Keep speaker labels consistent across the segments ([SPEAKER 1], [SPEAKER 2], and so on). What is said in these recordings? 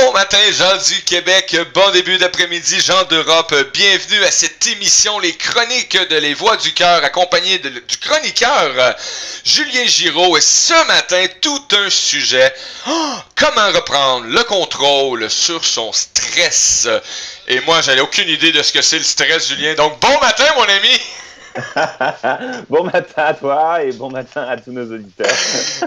[SPEAKER 1] Bon matin, gens du Québec, bon début d'après-midi, gens d'Europe, bienvenue à cette émission Les Chroniques de Les Voix du Cœur, accompagné du chroniqueur euh, Julien Giraud. Et ce matin, tout un sujet, oh, comment reprendre le contrôle sur son stress? Et moi, j'avais aucune idée de ce que c'est le stress, Julien. Donc, bon matin, mon ami!
[SPEAKER 2] bon matin à toi et bon matin à tous nos auditeurs.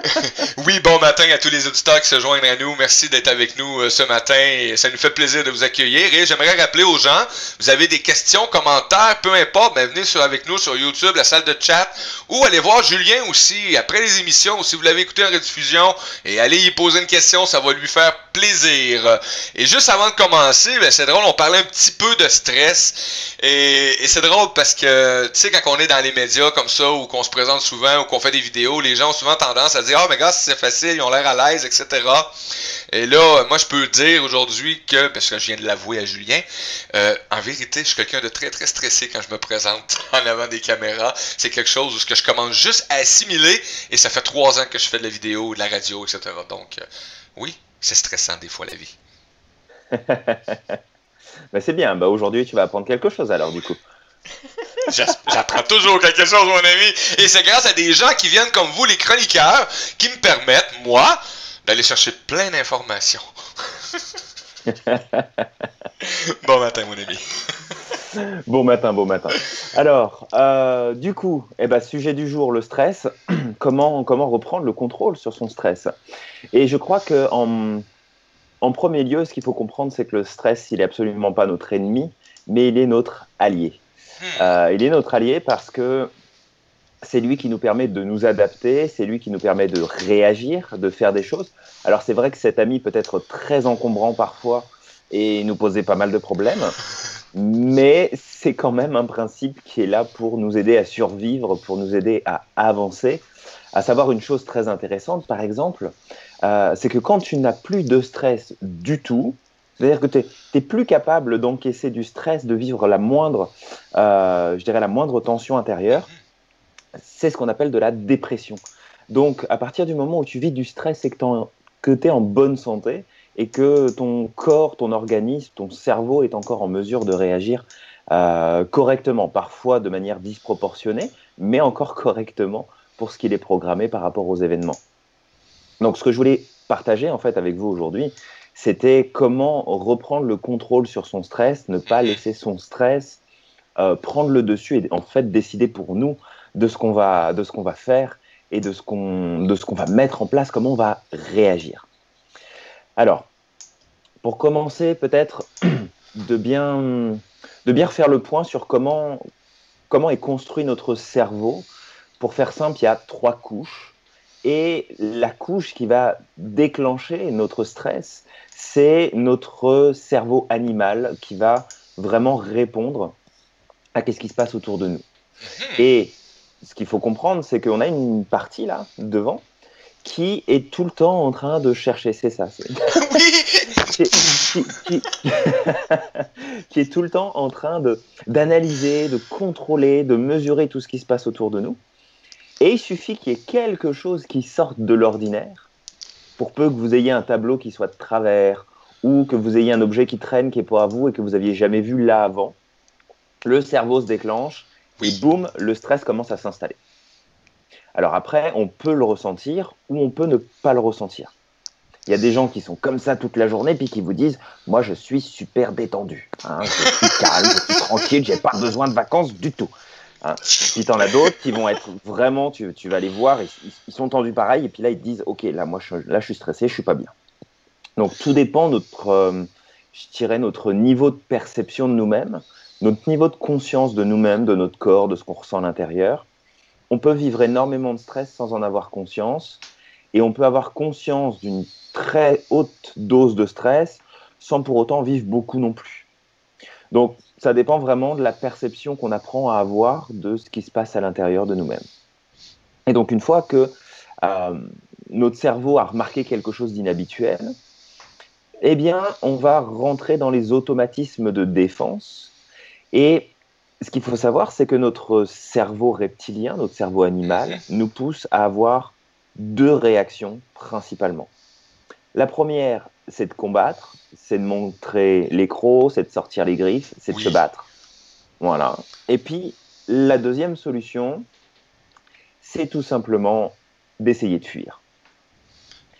[SPEAKER 1] oui, bon matin à tous les auditeurs qui se joignent à nous. Merci d'être avec nous euh, ce matin ça nous fait plaisir de vous accueillir. Et j'aimerais rappeler aux gens, vous avez des questions, commentaires, peu importe, ben venez sur, avec nous sur YouTube, la salle de chat, ou allez voir Julien aussi après les émissions, si vous l'avez écouté en rediffusion, et allez y poser une question, ça va lui faire plaisir. Et juste avant de commencer, ben, c'est drôle, on parlait un petit peu de stress. Et, et c'est drôle parce que, tu sais, quand on est dans les médias comme ça, ou qu'on se présente souvent, ou qu'on fait des vidéos, les gens ont souvent tendance à dire Ah, oh, mais gars, c'est facile, ils ont l'air à l'aise, etc. Et là, moi, je peux dire aujourd'hui que, parce que je viens de l'avouer à Julien, euh, en vérité, je suis quelqu'un de très, très stressé quand je me présente en avant des caméras. C'est quelque chose où ce que je commence juste à assimiler, et ça fait trois ans que je fais de la vidéo, de la radio, etc. Donc, euh, oui, c'est stressant des fois la vie.
[SPEAKER 2] ben, c'est bien, ben, aujourd'hui, tu vas apprendre quelque chose alors, du coup.
[SPEAKER 1] J'apprends toujours quelque chose, mon ami. Et c'est grâce à des gens qui viennent comme vous, les chroniqueurs, qui me permettent, moi, d'aller chercher plein d'informations. bon matin, mon ami.
[SPEAKER 2] bon matin, bon matin. Alors, euh, du coup, eh ben, sujet du jour, le stress. comment, comment reprendre le contrôle sur son stress? Et je crois que en, en premier lieu, ce qu'il faut comprendre, c'est que le stress, il est absolument pas notre ennemi, mais il est notre allié. Euh, il est notre allié parce que c'est lui qui nous permet de nous adapter, c'est lui qui nous permet de réagir, de faire des choses. Alors c'est vrai que cet ami peut être très encombrant parfois et nous poser pas mal de problèmes, mais c'est quand même un principe qui est là pour nous aider à survivre, pour nous aider à avancer. À savoir une chose très intéressante, par exemple, euh, c'est que quand tu n'as plus de stress du tout, c'est-à-dire que tu n'es plus capable d'encaisser du stress, de vivre la moindre, euh, je dirais la moindre tension intérieure. C'est ce qu'on appelle de la dépression. Donc, à partir du moment où tu vis du stress et que tu es en bonne santé et que ton corps, ton organisme, ton cerveau est encore en mesure de réagir euh, correctement, parfois de manière disproportionnée, mais encore correctement pour ce qu'il est programmé par rapport aux événements. Donc, ce que je voulais partager en fait avec vous aujourd'hui, c'était comment reprendre le contrôle sur son stress, ne pas laisser son stress euh, prendre le dessus et en fait décider pour nous de ce qu'on va, de ce qu'on va faire et de ce qu'on, de ce qu'on va mettre en place, comment on va réagir. Alors, pour commencer, peut-être de bien, de bien faire le point sur comment, comment est construit notre cerveau. Pour faire simple, il y a trois couches. Et la couche qui va déclencher notre stress, c'est notre cerveau animal qui va vraiment répondre à ce qui se passe autour de nous. Et ce qu'il faut comprendre, c'est qu'on a une partie là, devant, qui est tout le temps en train de chercher, c'est ça. qui, qui, est tout le temps en train d'analyser, de contrôler, de mesurer tout ce qui se passe autour de nous. Et il suffit qu'il y ait quelque chose qui sorte de l'ordinaire pour peu que vous ayez un tableau qui soit de travers ou que vous ayez un objet qui traîne qui est pas à vous et que vous aviez jamais vu là avant, le cerveau se déclenche et boum, le stress commence à s'installer. Alors après, on peut le ressentir ou on peut ne pas le ressentir. Il y a des gens qui sont comme ça toute la journée puis qui vous disent Moi, je suis super détendu. Hein, je suis calme, je suis tranquille, j'ai pas besoin de vacances du tout. Hein. Puis t'en as d'autres qui vont être vraiment, tu, vas les voir, ils, sont tendus pareil, et puis là ils te disent, ok, là moi je, là je suis stressé, je suis pas bien. Donc tout dépend notre, euh, je dirais notre niveau de perception de nous-mêmes, notre niveau de conscience de nous-mêmes, de notre corps, de ce qu'on ressent à l'intérieur. On peut vivre énormément de stress sans en avoir conscience, et on peut avoir conscience d'une très haute dose de stress sans pour autant vivre beaucoup non plus. Donc ça dépend vraiment de la perception qu'on apprend à avoir de ce qui se passe à l'intérieur de nous-mêmes. Et donc une fois que euh, notre cerveau a remarqué quelque chose d'inhabituel, eh bien on va rentrer dans les automatismes de défense. Et ce qu'il faut savoir, c'est que notre cerveau reptilien, notre cerveau animal, nous pousse à avoir deux réactions principalement. La première, c'est de combattre, c'est de montrer les crocs, c'est de sortir les griffes, c'est de se battre. Voilà. Et puis, la deuxième solution, c'est tout simplement d'essayer de fuir.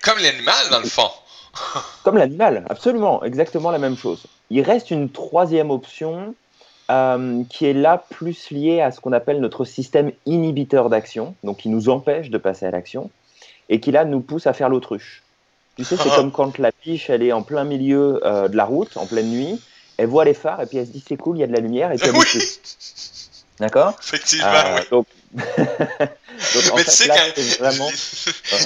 [SPEAKER 1] Comme l'animal, dans le fond.
[SPEAKER 2] Comme l'animal, absolument, exactement la même chose. Il reste une troisième option euh, qui est là plus liée à ce qu'on appelle notre système inhibiteur d'action, donc qui nous empêche de passer à l'action, et qui là nous pousse à faire l'autruche. Tu sais, c'est comme quand la biche, elle est en plein milieu euh, de la route, en pleine nuit, elle voit les phares, et puis elle se dit c'est cool, il y a de la lumière, et puis elle bouge
[SPEAKER 1] Oui.
[SPEAKER 2] D'accord?
[SPEAKER 1] Effectivement,
[SPEAKER 2] Euh,
[SPEAKER 1] oui.
[SPEAKER 2] donc, donc,
[SPEAKER 1] Mais tu sais, quand,
[SPEAKER 2] c'est vraiment...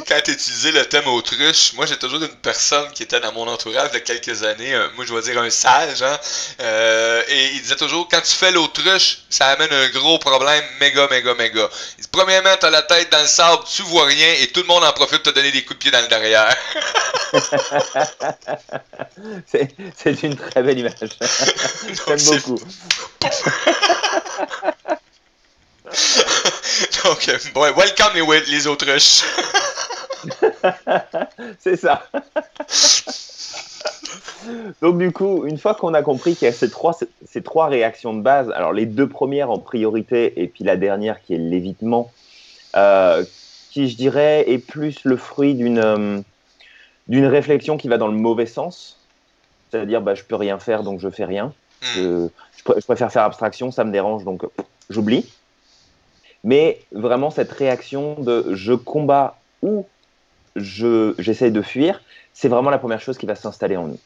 [SPEAKER 1] quand tu utilisé le thème autruche, moi j'ai toujours une personne qui était dans mon entourage il y a quelques années, euh, moi je vais dire un sage, hein, euh, et il disait toujours quand tu fais l'autruche, ça amène un gros problème méga, méga, méga. Il dit, premièrement, t'as la tête dans le sable, tu vois rien, et tout le monde en profite pour te donner des coups de pied dans le derrière.
[SPEAKER 2] C'est une très belle image. J'aime beaucoup.
[SPEAKER 1] Donc, euh, ouais, welcome les, les autruches.
[SPEAKER 2] C'est ça. Donc du coup, une fois qu'on a compris qu'il y a ces trois, ces trois réactions de base, alors les deux premières en priorité et puis la dernière qui est l'évitement, euh, qui je dirais est plus le fruit d'une euh, d'une réflexion qui va dans le mauvais sens, c'est-à-dire bah, je peux rien faire donc je fais rien.
[SPEAKER 1] Hmm.
[SPEAKER 2] Je, je pr- je préfère faire abstraction, ça me dérange donc j'oublie. Mais vraiment cette réaction de je combats ou je j'essaie de fuir, c'est vraiment la première chose qui va s'installer en nous.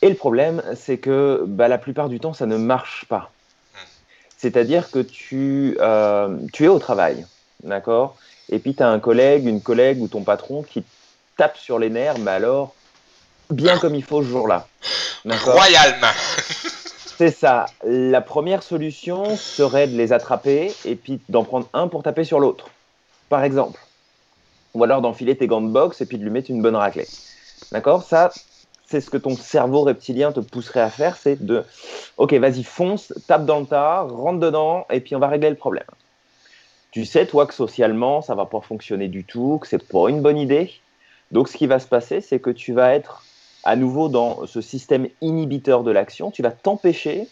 [SPEAKER 2] Et le problème, c'est que bah, la plupart du temps, ça ne marche pas. C'est-à-dire que tu, euh, tu es au travail, d'accord? Et puis tu as un collègue, une collègue ou ton patron qui tape sur les nerfs, mais alors bien comme il faut ce jour-là.
[SPEAKER 1] Royalement.
[SPEAKER 2] c'est ça. La première solution serait de les attraper et puis d'en prendre un pour taper sur l'autre, par exemple. Ou alors d'enfiler tes gants de boxe et puis de lui mettre une bonne raclée. D'accord? Ça, c'est ce que ton cerveau reptilien te pousserait à faire, c'est de, ok, vas-y, fonce, tape dans le tas, rentre dedans et puis on va régler le problème. Tu sais, toi, que socialement, ça va pas fonctionner du tout, que c'est pas une bonne idée. Donc, ce qui va se passer, c'est que tu vas être à nouveau dans ce système inhibiteur de l'action, tu vas t'empêcher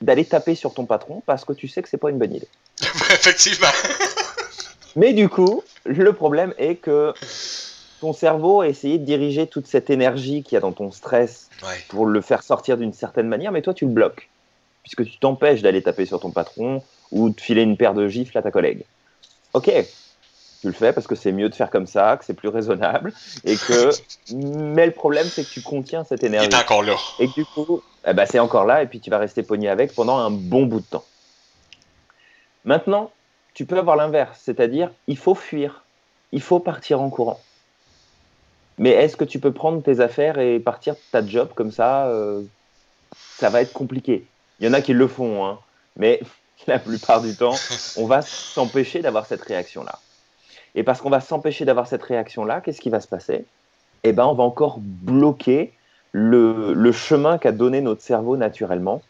[SPEAKER 2] d'aller taper sur ton patron parce que tu sais que c'est pas une bonne idée.
[SPEAKER 1] Effectivement.
[SPEAKER 2] Mais du coup, le problème est que ton cerveau a essayé de diriger toute cette énergie qu'il y a dans ton stress
[SPEAKER 1] Ouais.
[SPEAKER 2] pour le faire sortir d'une certaine manière, mais toi tu le bloques, puisque tu t'empêches d'aller taper sur ton patron ou de filer une paire de gifles à ta collègue. Ok, tu le fais parce que c'est mieux de faire comme ça, que c'est plus raisonnable, et que. Mais le problème c'est que tu contiens cette
[SPEAKER 1] Il
[SPEAKER 2] énergie.
[SPEAKER 1] est encore là.
[SPEAKER 2] Et que du coup, eh ben, c'est encore là, et puis tu vas rester pogné avec pendant un bon bout de temps. Maintenant, tu peux avoir l'inverse, c'est-à-dire il faut fuir, il faut partir en courant. Mais est-ce que tu peux prendre tes affaires et partir de ta job comme ça euh, Ça va être compliqué. Il y en a qui le font, hein, mais la plupart du temps, on va s'empêcher d'avoir cette réaction-là. Et parce qu'on va s'empêcher d'avoir cette réaction-là, qu'est-ce qui va se passer? Eh ben, on va encore bloquer le, chemin qu'a donné notre cerveau naturellement,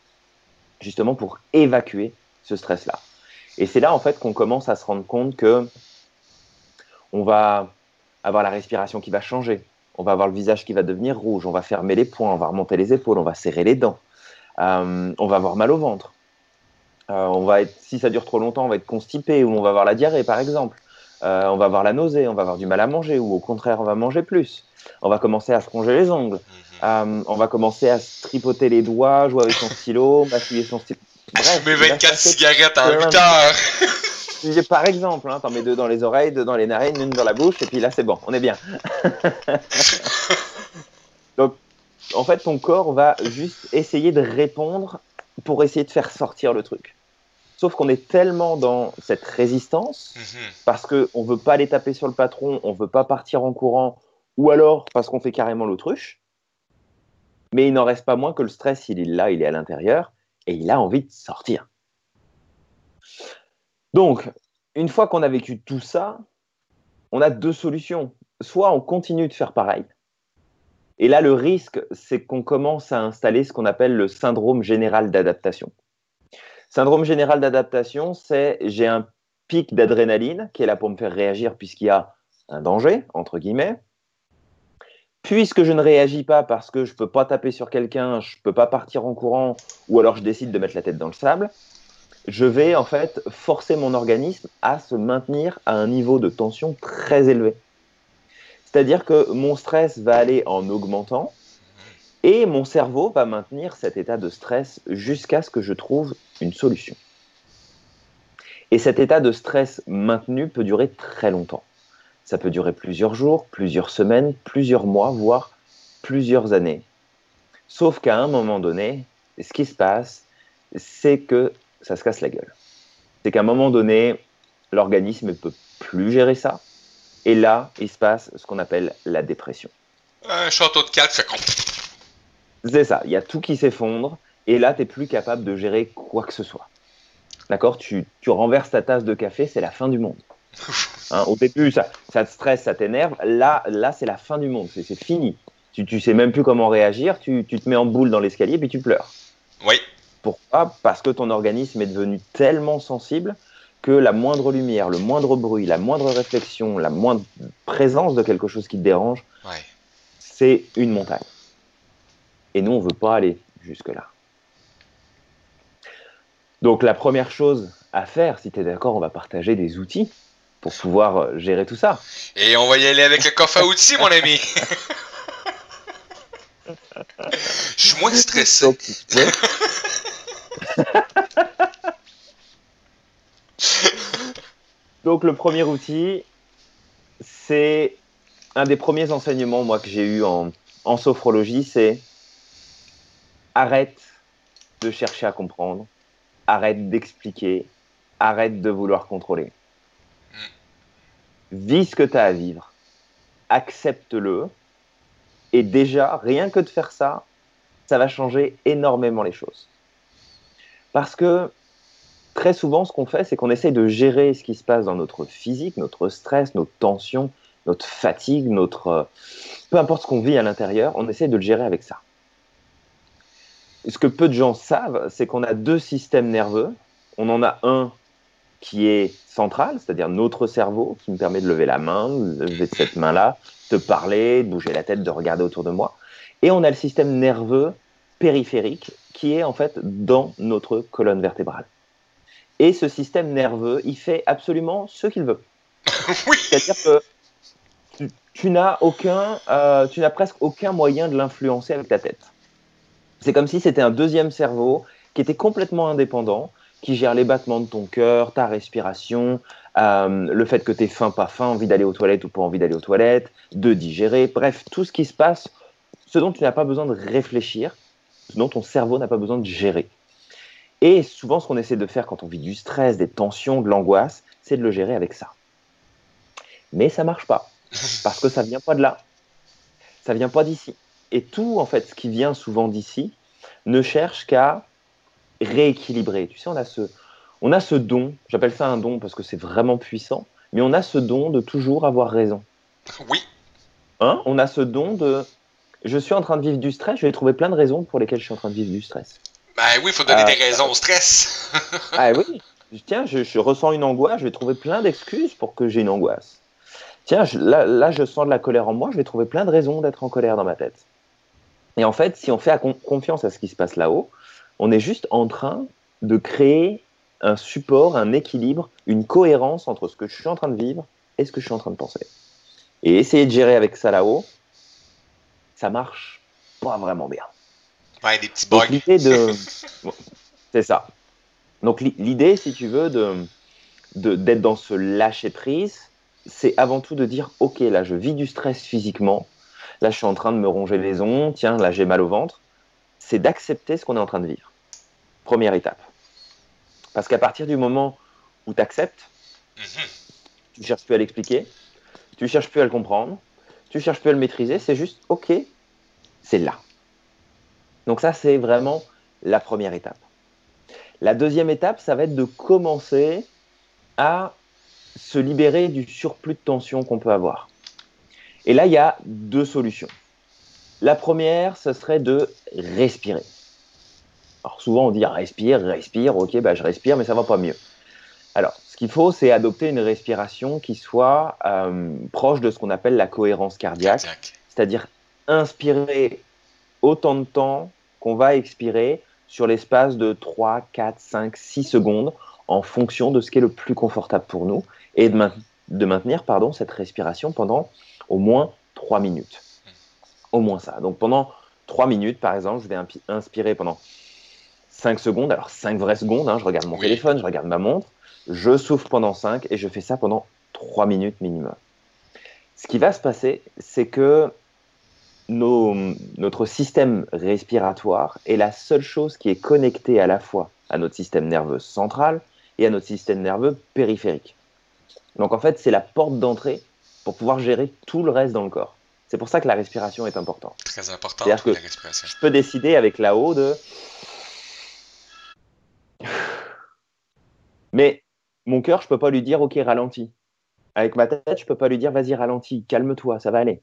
[SPEAKER 2] justement pour évacuer ce stress-là. Et c'est là en fait qu'on commence à se rendre compte que on va avoir la respiration qui va changer, on va avoir le visage qui va devenir rouge, on va fermer les poings, on va remonter les épaules, on va serrer les dents, euh, on va avoir mal au ventre. Euh, on va être, si ça dure trop longtemps, on va être constipé ou on va avoir la diarrhée par exemple. Euh, on va avoir la nausée, on va avoir du mal à manger ou au contraire on va manger plus. On va commencer à se ronger les ongles.
[SPEAKER 1] Mhm.
[SPEAKER 2] Euh, on va commencer à se tripoter les doigts, jouer avec son stylo, mâchouiller son stylo. Bref, va se
[SPEAKER 1] 24
[SPEAKER 2] passer
[SPEAKER 1] cigarettes en
[SPEAKER 2] plein
[SPEAKER 1] 8
[SPEAKER 2] de-
[SPEAKER 1] heures.
[SPEAKER 2] Par exemple, hein, t'en mets deux dans les oreilles, deux dans les narines, une dans la bouche, et puis là c'est bon, on est bien. Donc, en fait, ton corps va juste essayer de répondre pour essayer de faire sortir le truc. Sauf qu'on est tellement dans cette résistance,
[SPEAKER 1] Mhm.
[SPEAKER 2] parce qu'on ne veut pas aller taper sur le patron, on ne veut pas partir en courant, ou alors parce qu'on fait carrément l'autruche. Mais il n'en reste pas moins que le stress, il est là, il est à l'intérieur, et il a envie de sortir. Donc, une fois qu'on a vécu tout ça, on a deux solutions. Soit on continue de faire pareil, et là le risque, c'est qu'on commence à installer ce qu'on appelle le syndrome général d'adaptation. Syndrome général d'adaptation, c'est j'ai un pic d'adrénaline qui est là pour me faire réagir puisqu'il y a un danger, entre guillemets. puisque je ne réagis pas parce que je ne peux pas taper sur quelqu'un, je ne peux pas partir en courant, ou alors je décide de mettre la tête dans le sable, je vais en fait forcer mon organisme à se maintenir à un niveau de tension très élevé. C'est-à-dire que mon stress va aller en augmentant et mon cerveau va maintenir cet état de stress jusqu'à ce que je trouve une solution. Et cet état de stress maintenu peut durer très longtemps. Ça peut durer plusieurs jours, plusieurs semaines, plusieurs mois, voire plusieurs années. Sauf qu'à un moment donné, ce qui se passe, c'est que ça se casse la gueule. C'est qu'à un moment donné, l'organisme ne peut plus gérer ça. Et là, il se passe ce qu'on appelle la dépression.
[SPEAKER 1] Un château de cartes fait
[SPEAKER 2] C'est ça, il y a tout qui s'effondre. Et là, tu n'es plus capable de gérer quoi que ce soit. D'accord? Tu, tu renverses ta tasse de café, c'est la fin du monde. Hein, au début, ça, ça te stresse, ça t'énerve. Là, là c'est la fin du monde. C'est fini. Tu, tu sais même plus comment réagir. Tu, tu te mets en boule dans l'escalier puis tu pleures.
[SPEAKER 1] Oui.
[SPEAKER 2] Pourquoi? Parce que ton organisme est devenu tellement sensible que la moindre lumière, le moindre bruit, la moindre réflexion, la moindre présence de quelque chose qui te dérange, c'est une montagne. Et nous, on ne veut pas aller jusque-là. Donc la première chose à faire, si tu es d'accord, on va partager des outils pour pouvoir euh, gérer tout ça.
[SPEAKER 1] Et on va y aller avec le coffre à outils, mon ami. Je suis moins stressé.
[SPEAKER 2] Donc le premier outil, c'est un des premiers enseignements moi que j'ai eu en, en sophrologie, c'est arrête de chercher à comprendre, arrête d'expliquer, arrête de vouloir contrôler. Vis ce que tu as à vivre, accepte-le, et déjà, rien que de faire ça, ça va changer énormément les choses. Parce que très souvent, ce qu'on fait, c'est qu'on essaye de gérer ce qui se passe dans notre physique, notre stress, notre tension, notre fatigue, notre... Euh, peu importe ce qu'on vit à l'intérieur, on essaye de le gérer avec ça. Ce que peu de gens savent, c'est qu'on a deux systèmes nerveux. On en a un qui est central, c'est-à-dire notre cerveau, qui me permet de lever la main, de lever cette main-là, de parler, de bouger la tête, de regarder autour de moi. Et on a le système nerveux périphérique qui est en fait dans notre colonne vertébrale. Et ce système nerveux, il fait absolument ce qu'il veut.
[SPEAKER 1] oui.
[SPEAKER 2] C'est-à-dire que tu, n'as aucun, euh, tu n'as presque aucun moyen de l'influencer avec ta tête. C'est comme si c'était un deuxième cerveau qui était complètement indépendant, qui gère les battements de ton cœur, ta respiration, euh, le fait que tu es faim, pas faim, envie d'aller aux toilettes ou pas envie d'aller aux toilettes, de digérer, bref, tout ce qui se passe, ce dont tu n'as pas besoin de réfléchir, ce dont ton cerveau n'a pas besoin de gérer. Et souvent, ce qu'on essaie de faire quand on vit du stress, des tensions, de l'angoisse, c'est de le gérer avec ça. Mais ça marche pas, parce que ça vient pas de là, ça vient pas d'ici. Et tout, en fait, ce qui vient souvent d'ici, ne cherche qu'à rééquilibrer. Tu sais, on a ce, on a ce don, j'appelle ça un don parce que c'est vraiment puissant, mais on a ce don de toujours avoir raison.
[SPEAKER 1] Oui.
[SPEAKER 2] Hein? On a ce don de, je suis en train de vivre du stress, je vais trouver plein de raisons pour lesquelles je suis en train de vivre du stress.
[SPEAKER 1] Ben oui, il faut donner des euh, raisons au stress.
[SPEAKER 2] ah oui. Tiens, je, ressens une angoisse, je vais trouver plein d'excuses pour que j'ai une angoisse. Tiens, là, là, je sens de la colère en moi, je vais trouver plein de raisons d'être en colère dans ma tête. Et en fait, si on fait confiance à ce qui se passe là-haut, on est juste en train de créer un support, un équilibre, une cohérence entre ce que je suis en train de vivre et ce que je suis en train de penser. Et essayer de gérer avec ça là-haut, ça marche pas vraiment bien.
[SPEAKER 1] Ouais, des petits bugs. L'idée de...
[SPEAKER 2] C'est ça. Donc l'idée, si tu veux, de d'être dans ce lâcher prise, c'est avant tout de dire ok là je vis du stress physiquement, là je suis en train de me ronger les ongles, tiens là j'ai mal au ventre, c'est d'accepter ce qu'on est en train de vivre. Première étape. Parce qu'à partir du moment où tu acceptes, mhm. tu cherches plus à l'expliquer, tu cherches plus à le comprendre, tu ne cherches plus à le maîtriser, c'est juste OK, c'est là. Donc ça, c'est vraiment la première étape. La deuxième étape, ça va être de commencer à se libérer du surplus de tension qu'on peut avoir. Et là, il y a deux solutions. La première, ce serait de respirer. Alors souvent on dit respire, respire, ok, bah, je respire, mais ça va pas mieux. Alors ce qu'il faut, c'est adopter une respiration qui soit euh, proche de ce qu'on appelle la cohérence cardiaque, c'est-à-dire inspirer autant de temps qu'on va expirer sur l'espace de 3, 4, 5, 6 secondes en fonction de ce qui est le plus confortable pour nous et de, de maintenir pardon, cette respiration pendant au moins 3 minutes. Au moins ça. Donc pendant 3 minutes, par exemple, je vais inspirer pendant 5 secondes. Alors 5 vraies secondes, hein, je regarde mon téléphone, je regarde ma montre. Je souffle pendant 5 et je fais ça pendant 3 minutes minimum. Ce qui va se passer, c'est que nos, notre système respiratoire est la seule chose qui est connectée à la fois à notre système nerveux central et à notre système nerveux périphérique. Donc en fait, c'est la porte d'entrée pour pouvoir gérer tout le reste dans le corps. C'est pour ça que la respiration est importante.
[SPEAKER 1] Très important.
[SPEAKER 2] C'est-à-dire que je peux décider avec la haut de. Mais mon cœur, je peux pas lui dire OK, ralentis. Avec ma tête, je peux pas lui dire vas-y, ralentis, calme-toi, ça va aller.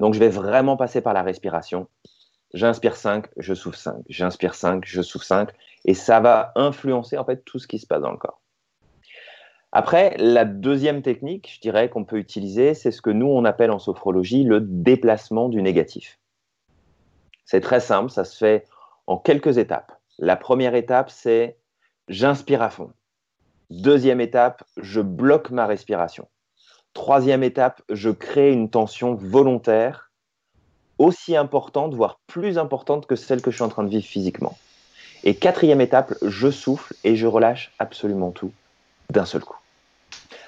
[SPEAKER 2] Donc je vais vraiment passer par la respiration. J'inspire 5, je souffle 5. J'inspire 5, je souffle 5. Et ça va influencer en fait tout ce qui se passe dans le corps. Après, la deuxième technique, je dirais, qu'on peut utiliser, c'est ce que nous, on appelle en sophrologie le déplacement du négatif. C'est très simple, ça se fait en quelques étapes. La première étape, c'est j'inspire à fond. Deuxième étape, je bloque ma respiration. Troisième étape, je crée une tension volontaire aussi importante, voire plus importante que celle que je suis en train de vivre physiquement. Et quatrième étape, je souffle et je relâche absolument tout d'un seul coup.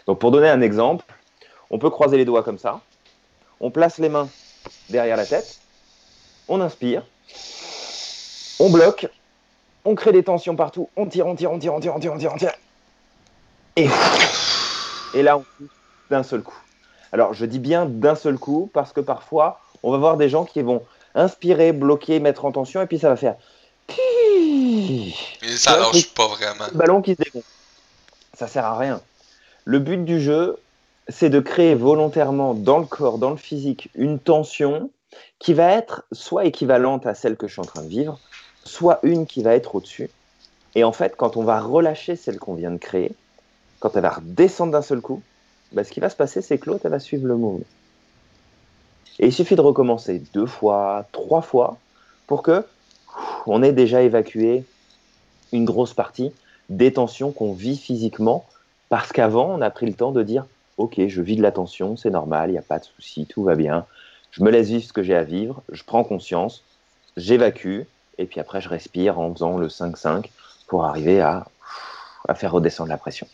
[SPEAKER 2] Donc pour donner un exemple, on peut croiser les doigts comme ça, on place les mains derrière la tête, on inspire, on bloque, on crée des tensions partout, on tire, on tire, on tire, on tire, on tire, on tire, on tire. Et, et là, on pousse d'un seul coup. Alors je dis bien d'un seul coup parce que parfois, on va voir des gens qui vont inspirer, bloquer, mettre en tension, et puis ça va faire.
[SPEAKER 1] Et ça lâche pas vraiment.
[SPEAKER 2] ballon qui se dégonfle. Ça sert à rien. Le but du jeu, c'est de créer volontairement dans le corps, dans le physique, une tension qui va être soit équivalente à celle que je suis en train de vivre, soit une qui va être au-dessus. Et en fait, quand on va relâcher celle qu'on vient de créer, quand elle va redescendre d'un seul coup, bah, ce qui va se passer, c'est que l'autre, elle va suivre le mouvement. Et il suffit de recommencer deux fois, trois fois, pour que on ait déjà évacué une grosse partie des tensions qu'on vit physiquement parce qu'avant, on a pris le temps de dire Ok, je vis de la tension, c'est normal, il n'y a pas de souci, tout va bien. Je me laisse vivre ce que j'ai à vivre, je prends conscience, j'évacue, et puis après, je respire en faisant le 5-5 pour arriver à, faire redescendre la pression.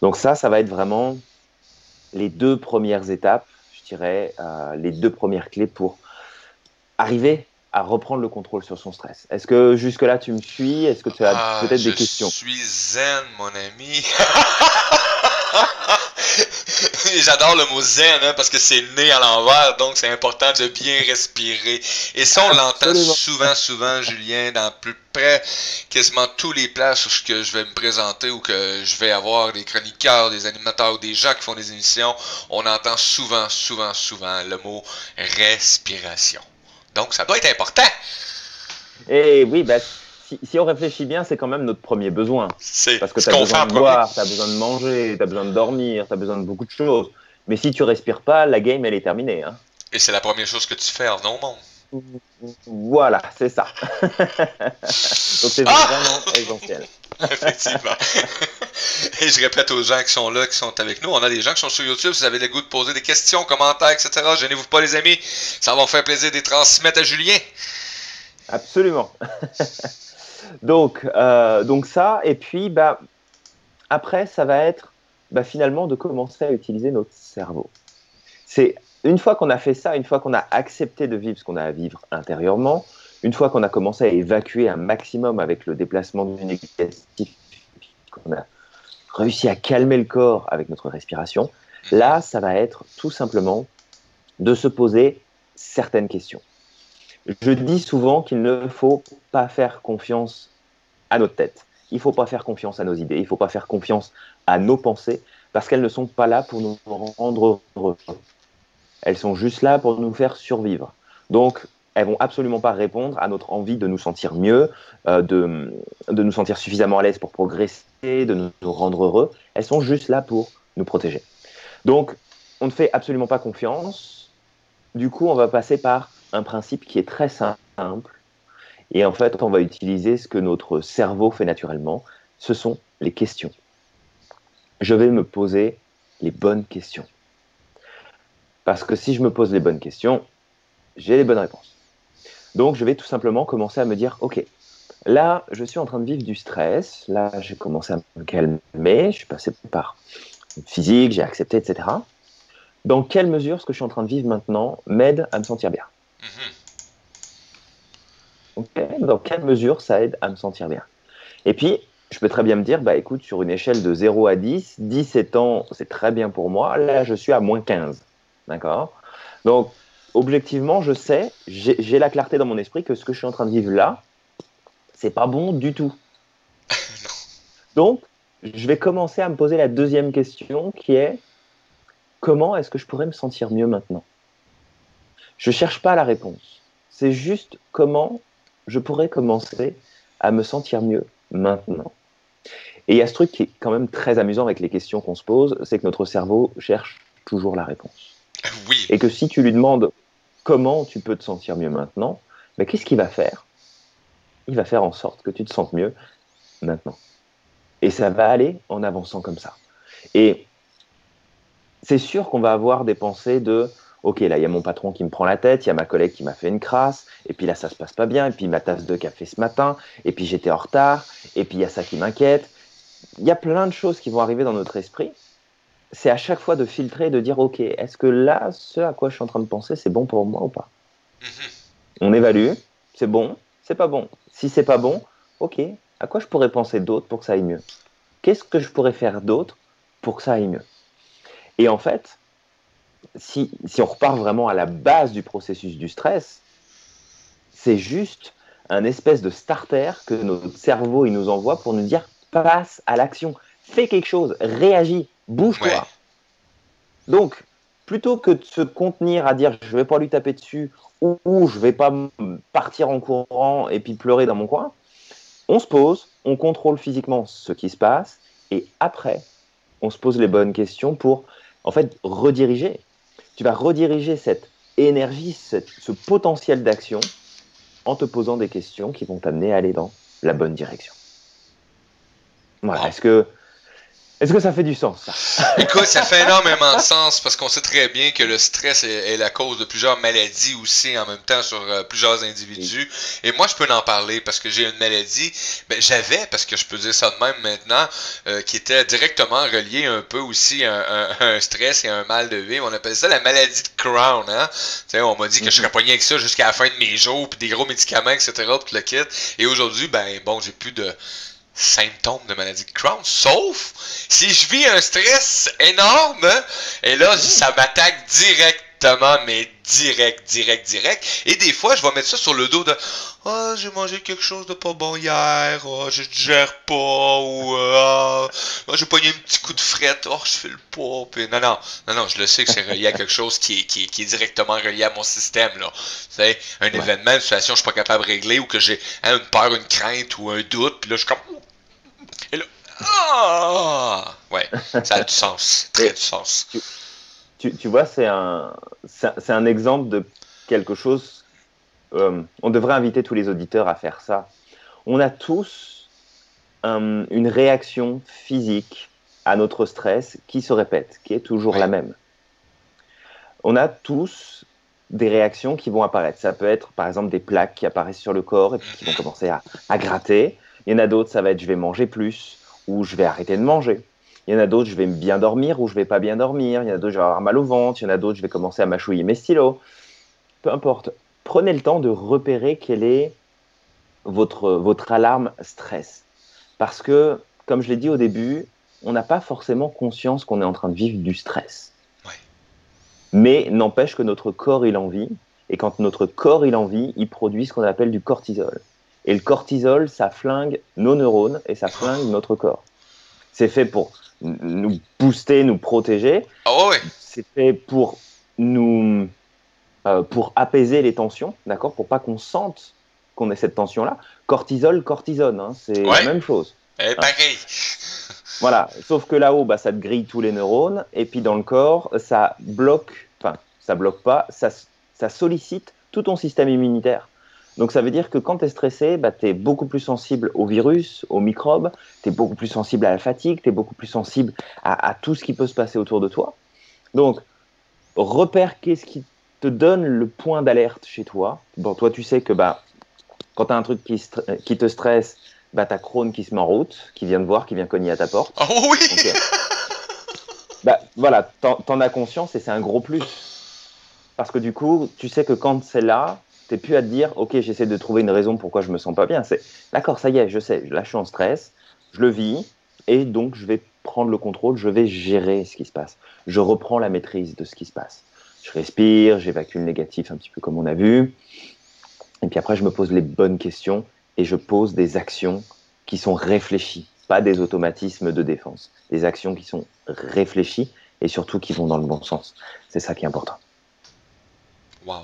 [SPEAKER 2] Donc, ça, ça va être vraiment les deux premières étapes, je dirais, euh, les deux premières clés pour arriver à reprendre le contrôle sur son stress. Est-ce que jusque-là tu me suis? Est-ce que tu as ah, peut-être des questions?
[SPEAKER 1] Je suis zen, mon ami. J'adore le mot zen hein, parce que c'est né à l'envers, donc c'est important de bien respirer. Et ça, on l'entend souvent, souvent, Julien, dans plus près quasiment tous les places où que je vais me présenter ou que je vais avoir des chroniqueurs, des animateurs ou des gens qui font des émissions. On entend souvent, souvent, souvent le mot respiration. Donc, ça doit être important.
[SPEAKER 2] Et oui, ben, si, on réfléchit bien, c'est quand même notre premier besoin. Parce que tu as besoin de boire, tu as besoin de manger, tu as besoin de dormir, tu as besoin de beaucoup de choses. Mais si tu respires pas, la game, elle est terminée. Hein.
[SPEAKER 1] Et c'est la première chose que tu fais en au monde.
[SPEAKER 2] Voilà, c'est ça. Donc c'est ah! vraiment essentiel.
[SPEAKER 1] Effectivement. Et je répète aux gens qui sont là, qui sont avec nous, on a des gens qui sont sur YouTube, si vous avez le goût de poser des questions, commentaires, etc., gênez-vous pas les amis, ça va me faire plaisir de les transmettre à Julien.
[SPEAKER 2] Absolument. donc, euh, donc ça, et puis bah, après, ça va être bah, finalement de commencer à utiliser notre cerveau. C'est une fois qu'on a fait ça, une fois qu'on a accepté de vivre ce qu'on a à vivre intérieurement, une fois qu'on a commencé à évacuer un maximum avec le déplacement du négatif, qu'on a réussi à calmer le corps avec notre respiration, là, ça va être tout simplement de se poser certaines questions. Je dis souvent qu'il ne faut pas faire confiance à notre tête. Il ne faut pas faire confiance à nos idées. Il ne faut pas faire confiance à nos pensées parce qu'elles ne sont pas là pour nous rendre heureux. Elles sont juste là pour nous faire survivre. Donc, elles vont absolument pas répondre à notre envie de nous sentir mieux, euh, de, de, nous sentir suffisamment à l'aise pour progresser, de nous, rendre heureux. Elles sont juste là pour nous protéger. Donc, on ne fait absolument pas confiance. du coup, on va passer par un principe qui est très simple. Et en fait, on va utiliser ce que notre cerveau fait naturellement. Ce sont les questions. Je vais me poser les bonnes questions. Parce que si je me pose les bonnes questions, j'ai les bonnes réponses. Donc, je vais tout simplement commencer à me dire, OK, là, je suis en train de vivre du stress. Là, j'ai commencé à me calmer. Je suis passé par physique, j'ai accepté, etc. Dans quelle mesure ce que je suis en train de vivre maintenant m'aide à me sentir bien mm-hmm. Dans quelle mesure ça aide à me sentir bien? Et puis, je peux très bien me dire, bah écoute, sur une échelle de 0 à 10, 10 étant c'est très bien pour moi, là je suis à moins 15. D'accord? Donc, objectivement, je sais, j'ai la clarté dans mon esprit que ce que je suis en train de vivre là, c'est pas bon du tout. Donc, je vais commencer à me poser la deuxième question qui est comment est-ce que je pourrais me sentir mieux maintenant? Je ne cherche pas la réponse. C'est juste comment je pourrais commencer à me sentir mieux maintenant. Et il y a ce truc qui est quand même très amusant avec les questions qu'on se pose, c'est que notre cerveau cherche toujours la réponse.
[SPEAKER 1] Oui.
[SPEAKER 2] Et que si tu lui demandes comment tu peux te sentir mieux maintenant, mais qu'est-ce qu'il va faire? Il va faire en sorte que tu te sentes mieux maintenant. Et ça va aller en avançant comme ça. Et c'est sûr qu'on va avoir des pensées de Ok, là, il y a mon patron qui me prend la tête, il y a ma collègue qui m'a fait une crasse, et puis là, ça se passe pas bien, et puis ma tasse de café ce matin, et puis j'étais en retard, et puis il y a ça qui m'inquiète. Il y a plein de choses qui vont arriver dans notre esprit. C'est à chaque fois de filtrer et de dire Ok, est-ce que là, ce à quoi je suis en train de penser, c'est bon pour moi ou pas? Mm-hmm. On évalue, c'est bon, c'est pas bon. Si c'est pas bon, ok, à quoi je pourrais penser d'autre pour que ça aille mieux? Qu'est-ce que je pourrais faire d'autre pour que ça aille mieux? Et en fait, si, on repart vraiment à la base du processus du stress, c'est juste un espèce de starter que notre cerveau il nous envoie pour nous dire passe à l'action, fais quelque chose, réagis, bouge-toi. Donc, plutôt que de se contenir à dire je ne vais pas lui taper dessus ou, ou je vais pas partir en courant et puis pleurer dans mon coin, on se pose, on contrôle physiquement ce qui se passe, et après, on se pose les bonnes questions pour, en fait, rediriger. Tu vas rediriger cette énergie, ce potentiel d'action, en te posant des questions qui vont t'amener à aller dans la bonne direction. Voilà. Est-ce que est-ce que ça fait du sens, ça?
[SPEAKER 1] Écoute, ça fait énormément de sens parce qu'on sait très bien que le stress est, la cause de plusieurs maladies aussi en même temps sur euh, plusieurs individus. Et moi, je peux en parler parce que j'ai une maladie. Ben, j'avais, parce que je peux dire ça de même maintenant, euh, qui était directement relié un peu aussi à, un stress et à un mal de vie. On appelle ça la maladie de Crohn. Hein? on m'a dit que je serais mm-hmm. pogné avec ça jusqu'à la fin de mes jours, puis des gros médicaments, etc. Puis le kit. Et aujourd'hui, ben bon, j'ai plus de symptômes de maladie de Crohn, sauf si je vis un stress énorme, et là, ça m'attaque directement, mais direct, direct, direct. Et des fois, je vais mettre ça sur le dos de Ah, j'ai mangé quelque chose de pas bon hier, oh, je gère pas, ou Ah, j'ai pogné un petit coup de frette, oh, je fais le poids. Puis, non, non, non, non, je le sais que c'est relié à quelque chose qui est, qui, qui est directement relié à mon système. là. Tu un événement, une situation que je suis pas capable de régler, ou que j'ai hein, une peur, une crainte, ou un doute, puis là, je suis comme et là, ah! Ouais, ça a du sens, très du sens.
[SPEAKER 2] Tu, tu, vois, c'est un, c'est un exemple de quelque chose. Euh, on devrait inviter tous les auditeurs à faire ça. On a tous euh, une réaction physique à notre stress qui se répète, qui est toujours la même. On a tous des réactions qui vont apparaître. Ça peut être par exemple des plaques qui apparaissent sur le corps et puis qui vont commencer à, à gratter. Il y en a d'autres, ça va être je vais manger plus ou je vais arrêter de manger. Il y en a d'autres, je vais bien dormir ou je vais pas bien dormir. Il y en a d'autres, je vais avoir mal au ventre. Il y en a d'autres, je vais commencer à mâchouiller mes stylos. Peu importe. Prenez le temps de repérer quelle est votre, votre alarme stress. Parce que, comme je l'ai dit au début, on n'a pas forcément conscience qu'on est en train de vivre du stress. Mais n'empêche que notre corps, il en vit. Et quand notre corps, il en vit, il produit ce qu'on appelle du cortisol. Et le cortisol, ça flingue nos neurones et ça flingue notre corps. C'est fait pour nous booster, nous protéger.
[SPEAKER 1] Ah ouais.
[SPEAKER 2] C'est fait pour nous, euh, pour apaiser les tensions, d'accord, pour pas qu'on sente qu'on ait cette tension-là. Cortisol, cortisone, hein, c'est la même chose.
[SPEAKER 1] Eh, pareil.
[SPEAKER 2] Voilà, sauf que là-haut, bah, ça te grille tous les neurones, et puis dans le corps, ça bloque, enfin, ça bloque pas, ça ça sollicite tout ton système immunitaire. Donc ça veut dire que quand tu es stressé, bah, tu es beaucoup plus sensible aux virus, aux microbes, tu es beaucoup plus sensible à la fatigue, tu es beaucoup plus sensible à, à, tout ce qui peut se passer autour de toi. Donc, repère qu'est-ce qui te donne le point d'alerte chez toi. Bon, toi, tu sais que bah, quand tu as un truc qui, qui te stresse, bah, tu as Crohn qui se met en route, qui vient te voir, qui vient cogner à ta porte.
[SPEAKER 1] Oh oui
[SPEAKER 2] bah, Voilà, t'en, en as conscience et c'est un gros plus. Parce que du coup, tu sais que quand c'est là, t'es plus à te dire, ok, j'essaie de trouver une raison pourquoi je me sens pas bien. C'est, d'accord, ça y est, je sais, là je suis en stress, je le vis, et donc je vais prendre le contrôle, je vais gérer ce qui se passe. Je reprends la maîtrise de ce qui se passe. Je respire, j'évacue le négatif un petit peu comme on a vu, et puis après je me pose les bonnes questions et je pose des actions qui sont réfléchies, pas des automatismes de défense. Des actions qui sont réfléchies et surtout qui vont dans le bon sens. C'est ça qui est important.
[SPEAKER 1] Wow.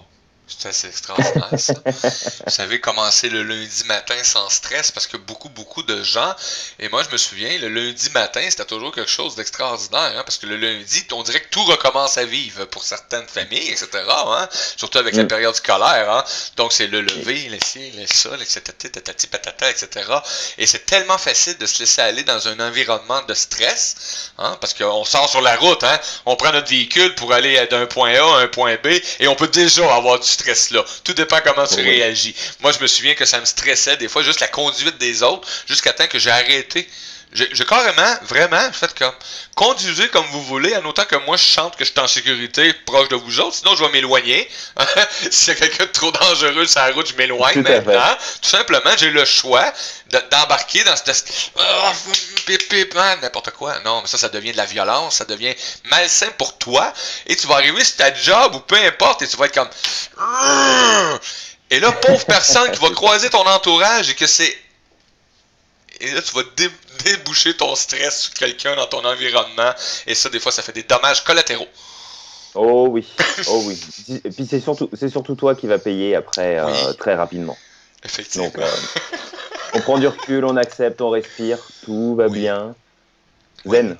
[SPEAKER 1] C'est assez extraordinaire, ça. Vous savez, commencer le lundi matin sans stress parce que beaucoup, beaucoup de gens, et moi je me souviens, le lundi matin, c'était toujours quelque chose d'extraordinaire, hein, parce que le lundi, on dirait que tout recommence à vivre pour certaines familles, etc. Hein, surtout avec la mm. période scolaire. Hein, donc c'est le lever, le ci, le ça, etc. patata, etc. Et c'est tellement facile de se laisser aller dans un environnement de stress, hein, parce qu'on sort sur la route, hein, on prend notre véhicule pour aller d'un point A à un point B, et on peut déjà avoir du stress-là. Tout dépend comment tu réagis. Moi, je me souviens que ça me stressait des fois juste la conduite des autres jusqu'à temps que j'ai arrêté. J'ai carrément, vraiment, fait comme conduisez comme vous voulez, en autant que moi je chante que je suis en sécurité proche de vous autres, sinon je vais m'éloigner. S'il y a quelqu'un de trop dangereux sur la route, je m'éloigne maintenant. Tout simplement, j'ai le choix d'embarquer dans cette hein, n'importe quoi. Non, mais ça, ça devient de la violence, ça devient malsain pour toi. Et tu vas arriver sur ta job ou peu importe, et tu vas être comme. Et là, pauvre personne qui va croiser ton entourage et que c'est et là, tu vas déboucher ton stress sur quelqu'un dans ton environnement. Et ça, des fois, ça fait des dommages collatéraux.
[SPEAKER 2] Oh oui, oh oui. Et puis c'est surtout, c'est surtout toi qui vas payer après euh, très rapidement.
[SPEAKER 1] Effectivement.
[SPEAKER 2] Donc, euh, on prend du recul, on accepte, on respire, tout va bien. Zen.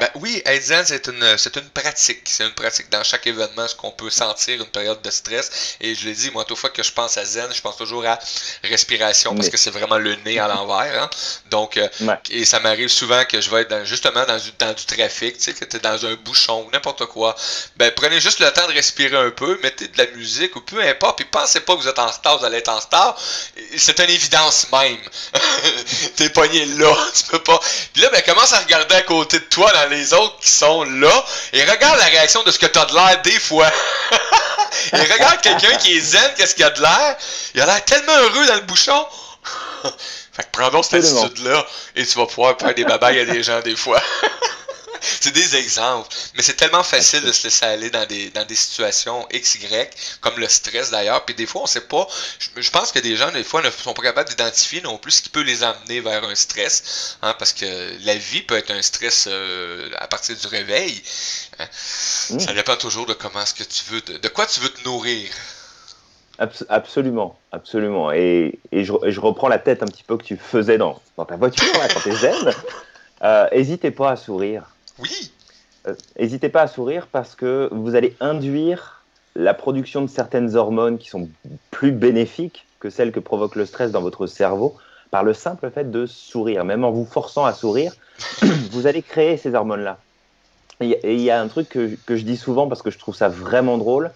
[SPEAKER 1] Ben oui, être zen, c'est une, c'est une pratique. C'est une pratique dans chaque événement, ce qu'on peut sentir une période de stress. Et je l'ai dit, moi, toute fois que je pense à zen, je pense toujours à respiration parce que c'est vraiment le nez à l'envers. Hein. Donc, euh, et ça m'arrive souvent que je vais être justement dans du, dans du trafic, tu sais, que tu es dans un bouchon ou n'importe quoi. Ben, prenez juste le temps de respirer un peu, mettez de la musique ou peu importe, puis pensez pas que vous êtes en retard, vous allez être en retard. C'est une évidence même. T'es pogné là, tu peux pas. Puis là, ben, commence à regarder à côté de toi dans les autres qui sont là et regarde la réaction de ce que tu as de l'air des fois. et regarde quelqu'un qui est zen, qu'est-ce qu'il a de l'air? Il a l'air tellement heureux dans le bouchon. fait que prends donc cette attitude-là et tu vas pouvoir faire des babayes à des gens des fois. c'est des exemples. Mais c'est tellement facile de se laisser aller dans des, dans des situations XY, comme le stress d'ailleurs. Puis des fois, on sait pas. Je, pense que des gens, des fois, ne sont pas capables d'identifier non plus ce qui peut les amener vers un stress. Hein, parce que la vie peut être un stress euh, à partir du réveil. Hein. Mmh. Ça dépend toujours de comment est-ce que tu veux, de, quoi tu veux te nourrir.
[SPEAKER 2] absolument, absolument. Et, et, je, je, reprends la tête un petit peu que tu faisais dans, dans ta voiture quand tu es zen. Euh, Hésitez pas à sourire.
[SPEAKER 1] Oui.
[SPEAKER 2] Euh, n'hésitez pas à sourire parce que vous allez induire la production de certaines hormones qui sont plus bénéfiques que celles que provoque le stress dans votre cerveau par le simple fait de sourire. Même en vous forçant à sourire, vous allez créer ces hormones-là. Et il y a un truc que, que, je dis souvent parce que je trouve ça vraiment drôle.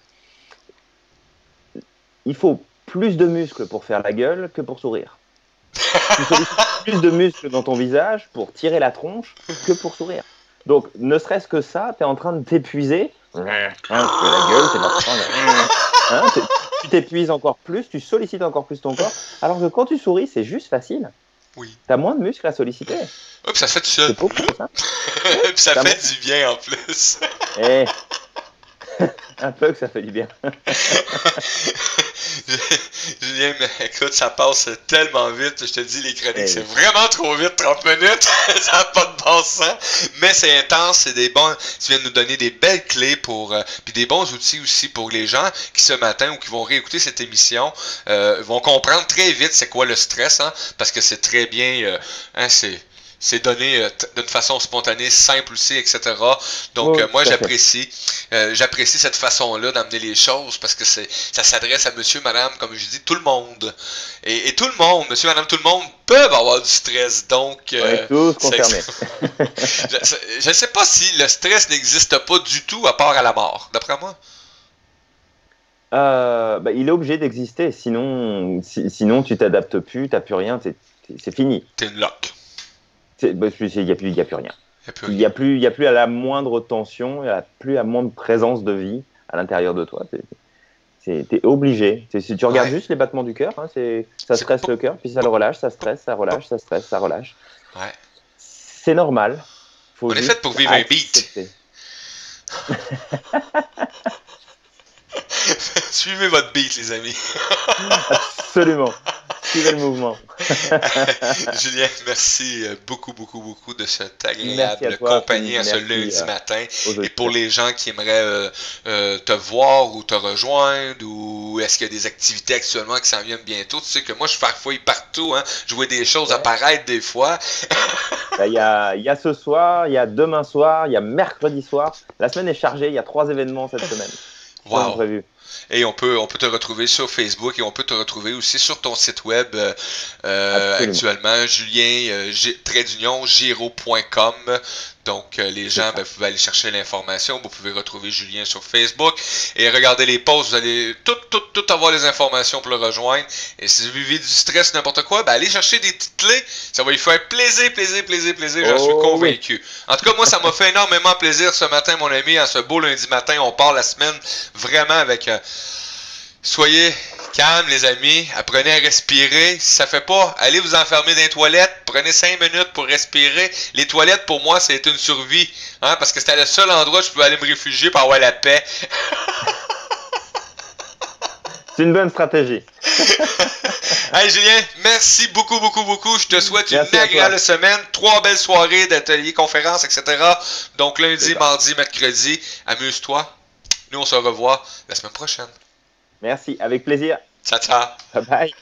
[SPEAKER 2] Il faut plus de muscles pour faire la gueule que pour sourire. plus de muscles dans ton visage pour tirer la tronche que pour sourire. Donc, ne serait-ce que ça, tu es en train de t'épuiser. Hein, la gueule, hein, tu t'épuises encore plus, tu sollicites encore plus ton corps. Alors que quand tu souris, c'est juste facile.
[SPEAKER 1] Oui.
[SPEAKER 2] T'as moins de muscles à solliciter.
[SPEAKER 1] Oui, ça fait seul. Ça. ça fait du bien en plus.
[SPEAKER 2] Eh. un peu que ça fait du bien.
[SPEAKER 1] Julien, mais écoute, ça passe tellement vite. Je te dis, les chroniques, c'est vraiment trop vite, 30 minutes. ça n'a pas de bon sens. Mais c'est intense, c'est des bons. Tu viens de nous donner des belles clés pour. Euh, puis des bons outils aussi pour les gens qui ce matin ou qui vont réécouter cette émission euh, vont comprendre très vite c'est quoi le stress, hein, parce que c'est très bien. Euh, hein, c'est c'est donné euh, d'une façon spontanée, simple aussi, etc. Donc, euh, moi, j'apprécie. Euh, j'apprécie cette façon-là d'amener les choses parce que c'est ça s'adresse à monsieur, madame, comme je dis, tout le monde. Et, tout le monde, monsieur, madame, tout le monde peuvent avoir du stress. Donc,
[SPEAKER 2] tous concernés.
[SPEAKER 1] je ne sais pas si le stress n'existe pas du tout à part à la mort, d'après moi.
[SPEAKER 2] bah, il est obligé d'exister, sinon, sinon tu t'adaptes plus, tu n'as plus rien, c'est fini.
[SPEAKER 1] T'es une loque.
[SPEAKER 2] Bah, il n'y a, plus, a plus rien. Il n'y a, plus, a plus à la moindre tension, il n'y a plus à moindre présence de vie à l'intérieur de toi. Tu es obligé. Si tu regardes juste les battements du cœur, hein, ça stresse le cœur, puis ça le relâche, ça stresse, ça relâche, ça stresse, ça relâche.
[SPEAKER 1] Ouais.
[SPEAKER 2] C'est normal.
[SPEAKER 1] Faut On est fait pour vivre un beat. Suivez votre beat, les amis.
[SPEAKER 2] Absolument le mouvement.
[SPEAKER 1] Julien, merci euh, beaucoup, beaucoup, beaucoup de cette agréable compagnie à ce lundi euh, matin. Et pour les gens qui aimeraient euh, te voir ou te rejoindre, ou est-ce qu'il y a des activités actuellement qui s'en viennent bientôt? Tu sais que moi, je farfouille partout. Hein? Je vois des choses apparaître des fois.
[SPEAKER 2] Ben, il y, a, y a ce soir, il y a demain soir, il y a mercredi soir. La semaine est chargée, il y a trois événements cette semaine.
[SPEAKER 1] Wow. Prévu. Et on peut, on peut te retrouver sur Facebook et on peut te retrouver aussi sur ton site web euh, euh actuellement, julien euh, giro.com. Donc, euh, les gens, ben, vous pouvez aller chercher l'information. Vous pouvez retrouver Julien sur Facebook et regarder les posts. Vous allez tout, tout, tout avoir les informations pour le rejoindre. Et si vous vivez du stress, n'importe quoi, ben, allez chercher des petites clés. Ça va lui faire plaisir, plaisir, plaisir, plaisir. J'en suis oh convaincu. En tout cas, moi, ça m'a fait énormément plaisir ce matin, mon ami. À ce beau lundi matin, on part la semaine vraiment avec. Euh, soyez calme, les amis. Apprenez à respirer. Si ça fait pas, allez vous enfermer dans les toilettes. Prenez cinq minutes pour respirer. Les toilettes, pour moi, c'est une survie. Hein, parce que c'était le seul endroit où je pouvais aller me réfugier pour avoir la paix.
[SPEAKER 2] c'est une bonne stratégie.
[SPEAKER 1] hey Julien, merci beaucoup, beaucoup, beaucoup. Je te souhaite une agréable semaine. Trois belles soirées d'ateliers, conférences, etc. Donc lundi, mardi, mercredi. Amuse-toi. Nous, on se revoit la semaine prochaine.
[SPEAKER 2] Merci, avec plaisir.
[SPEAKER 1] Ciao, ciao.
[SPEAKER 2] Bye bye.